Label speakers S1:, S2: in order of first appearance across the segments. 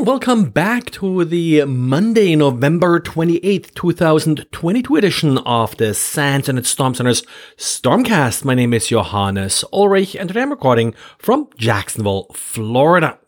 S1: Welcome back to the Monday, November 28th, 2022 edition of the SANS Internet Storm Center's Stormcast. My name is Johannes Ulrich and today I'm recording from Jacksonville, Florida.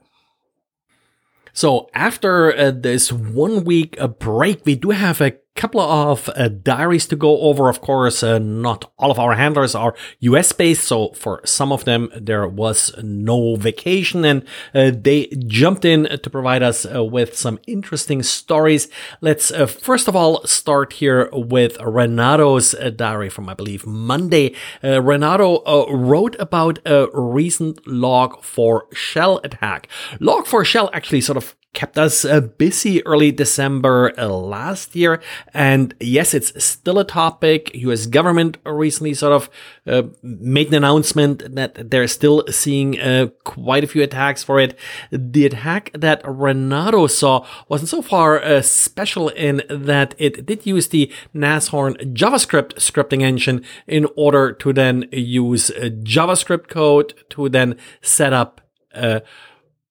S1: So after uh, this one week uh, break, we do have a couple of uh, diaries to go over. Of course, uh, not all of our handlers are US based. So for some of them, there was no vacation and uh, they jumped in to provide us uh, with some interesting stories. Let's uh, first of all start here with Renato's uh, diary from, I believe, Monday. Renato wrote about a recent log4shell attack. Log4shell actually sort of kept us uh, busy early December uh, last year. And yes, it's still a topic. US government recently sort of uh, made an announcement that they're still seeing uh, quite a few attacks for it. The attack that Renato saw wasn't so far uh, special in that it did use the Nashorn JavaScript scripting engine in order to then use JavaScript code to then set up a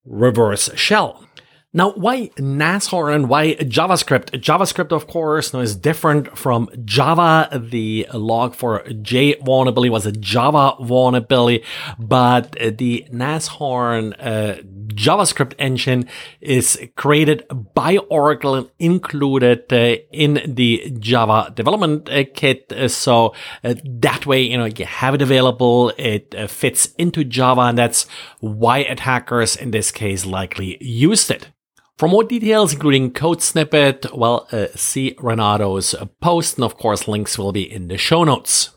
S1: reverse shell. Now, why Nashorn and why JavaScript? JavaScript, of course, now is different from Java. The log for J vulnerability was a Java vulnerability, but the Nashorn uh, JavaScript engine is created by Oracle and included uh, in the Java development uh, kit. So uh, that way, you know, you have it available. It uh, fits into Java, and that's why attackers in this case likely used it. For more details, including code snippet, well, uh, see Renato's post, and of course, links will be in the show notes.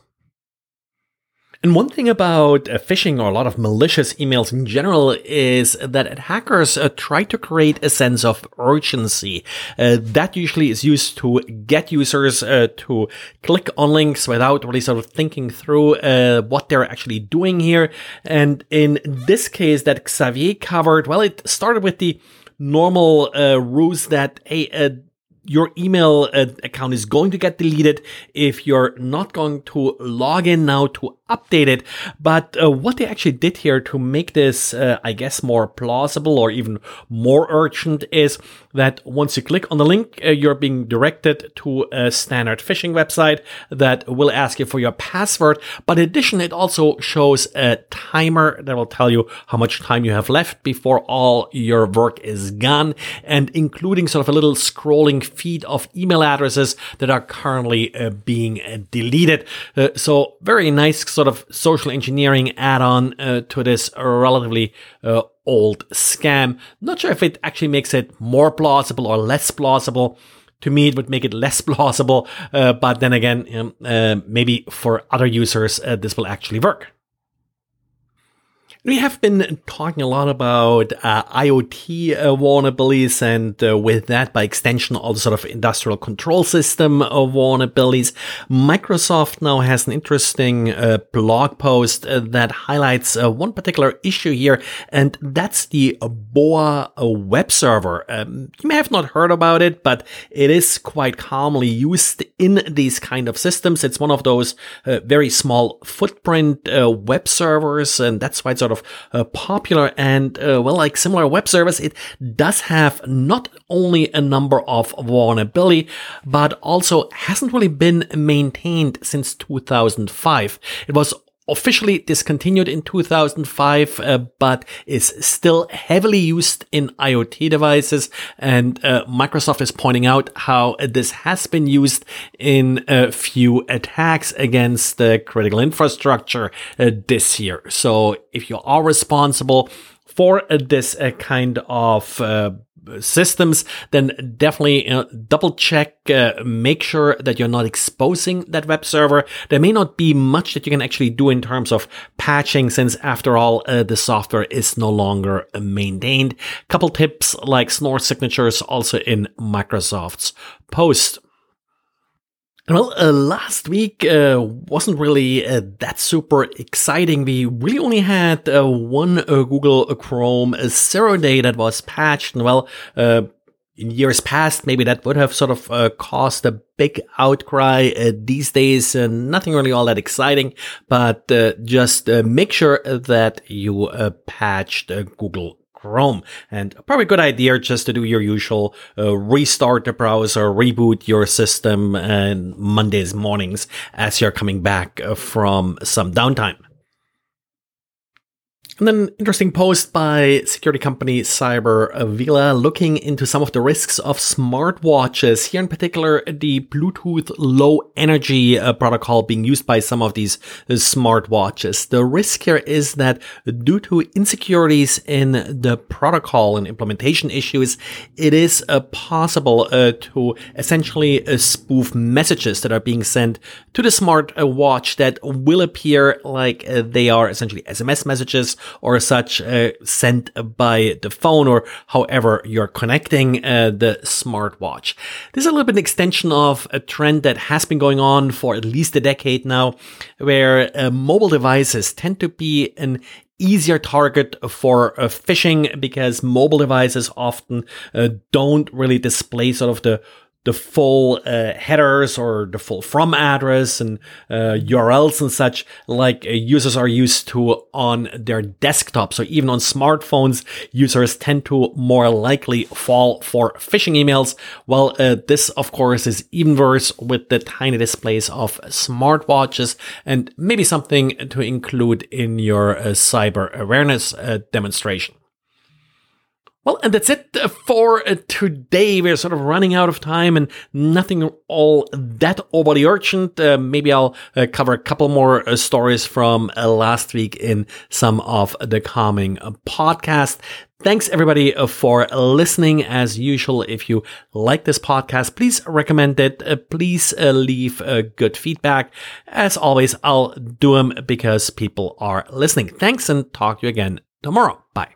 S1: And one thing about uh, phishing or a lot of malicious emails in general is that hackers uh, try to create a sense of urgency. Uh, that usually is used to get users uh, to click on links without really sort of thinking through uh, what they're actually doing here. And in this case that Xavier covered, well, it started with the normal uh, rules that a, a your email uh, account is going to get deleted if you're not going to log in now to update it. But uh, what they actually did here to make this, uh, I guess, more plausible or even more urgent is that once you click on the link, uh, you're being directed to a standard phishing website that will ask you for your password. But in addition, it also shows a timer that will tell you how much time you have left before all your work is gone and including sort of a little scrolling feed of email addresses that are currently uh, being uh, deleted. Uh, so very nice sort of social engineering add-on uh, to this relatively uh, old scam. Not sure if it actually makes it more plausible or less plausible. To me, it would make it less plausible, uh, but then again, um, maybe for other users, this will actually work. We have been talking a lot about uh, IoT uh, vulnerabilities and uh, with that, by extension, all the sort of industrial control system uh, vulnerabilities. Microsoft now has an interesting uh, blog post uh, that highlights one particular issue here, and that's the Boa web server. Um, you may have not heard about it, but it is quite commonly used in these kind of systems. It's one of those very small footprint web servers, and that's why it's sort of of uh, popular and uh, well, like similar web service, it does have not only a number of vulnerability, but also hasn't really been maintained since 2005. It was officially discontinued in 2005, uh, but is still heavily used in IoT devices. And uh, Microsoft is pointing out how this has been used in a few attacks against the critical infrastructure uh, this year. So if you are responsible for this uh, kind of uh, systems, then definitely double check, uh, make sure that you're not exposing that web server. There may not be much that you can actually do in terms of patching, since after all, uh, the software is no longer maintained. Couple tips like Snort signatures also in Microsoft's post. Well, uh, last week uh, wasn't really uh, that super exciting. We really only had uh, one uh, Google Chrome zero day that was patched. And well, uh, in years past, maybe that would have sort of caused a big outcry. these days, nothing really all that exciting, but just make sure that you patched Google Chrome. And probably a good idea just to do your usual uh, restart the browser, reboot your system and Mondays mornings as you're coming back uh, from some downtime. And then interesting post by security company Cyber Cybervelia looking into some of the risks of smartwatches. Here in particular, the Bluetooth low energy uh, protocol being used by some of these uh, smartwatches. The risk here is that due to insecurities in the protocol and implementation issues, it is uh, possible uh, to essentially uh, spoof messages that are being sent to the smartwatch that will appear like uh, they are essentially SMS messages or such uh, sent by the phone or however you're connecting uh, the smartwatch. This is a little bit an extension of a trend that has been going on for at least a decade now, where uh, mobile devices tend to be an easier target for uh, phishing because mobile devices often uh, don't really display sort of the the full uh, headers or the full from address and uh, URLs and such like uh, users are used to on their desktop. So even on smartphones, users tend to more likely fall for phishing emails. Well, uh, this of course is even worse with the tiny displays of smartwatches and maybe something to include in your uh, cyber awareness uh, demonstration. Well, and that's it for uh, today. We're sort of running out of time and nothing all that overly urgent. Uh, maybe I'll uh, cover a couple more uh, stories from uh, last week in some of the coming uh, podcast. Thanks everybody for listening. As usual, if you like this podcast, please recommend it. please leave good feedback. As always, I'll do them because people are listening. Thanks and talk to you again tomorrow. Bye.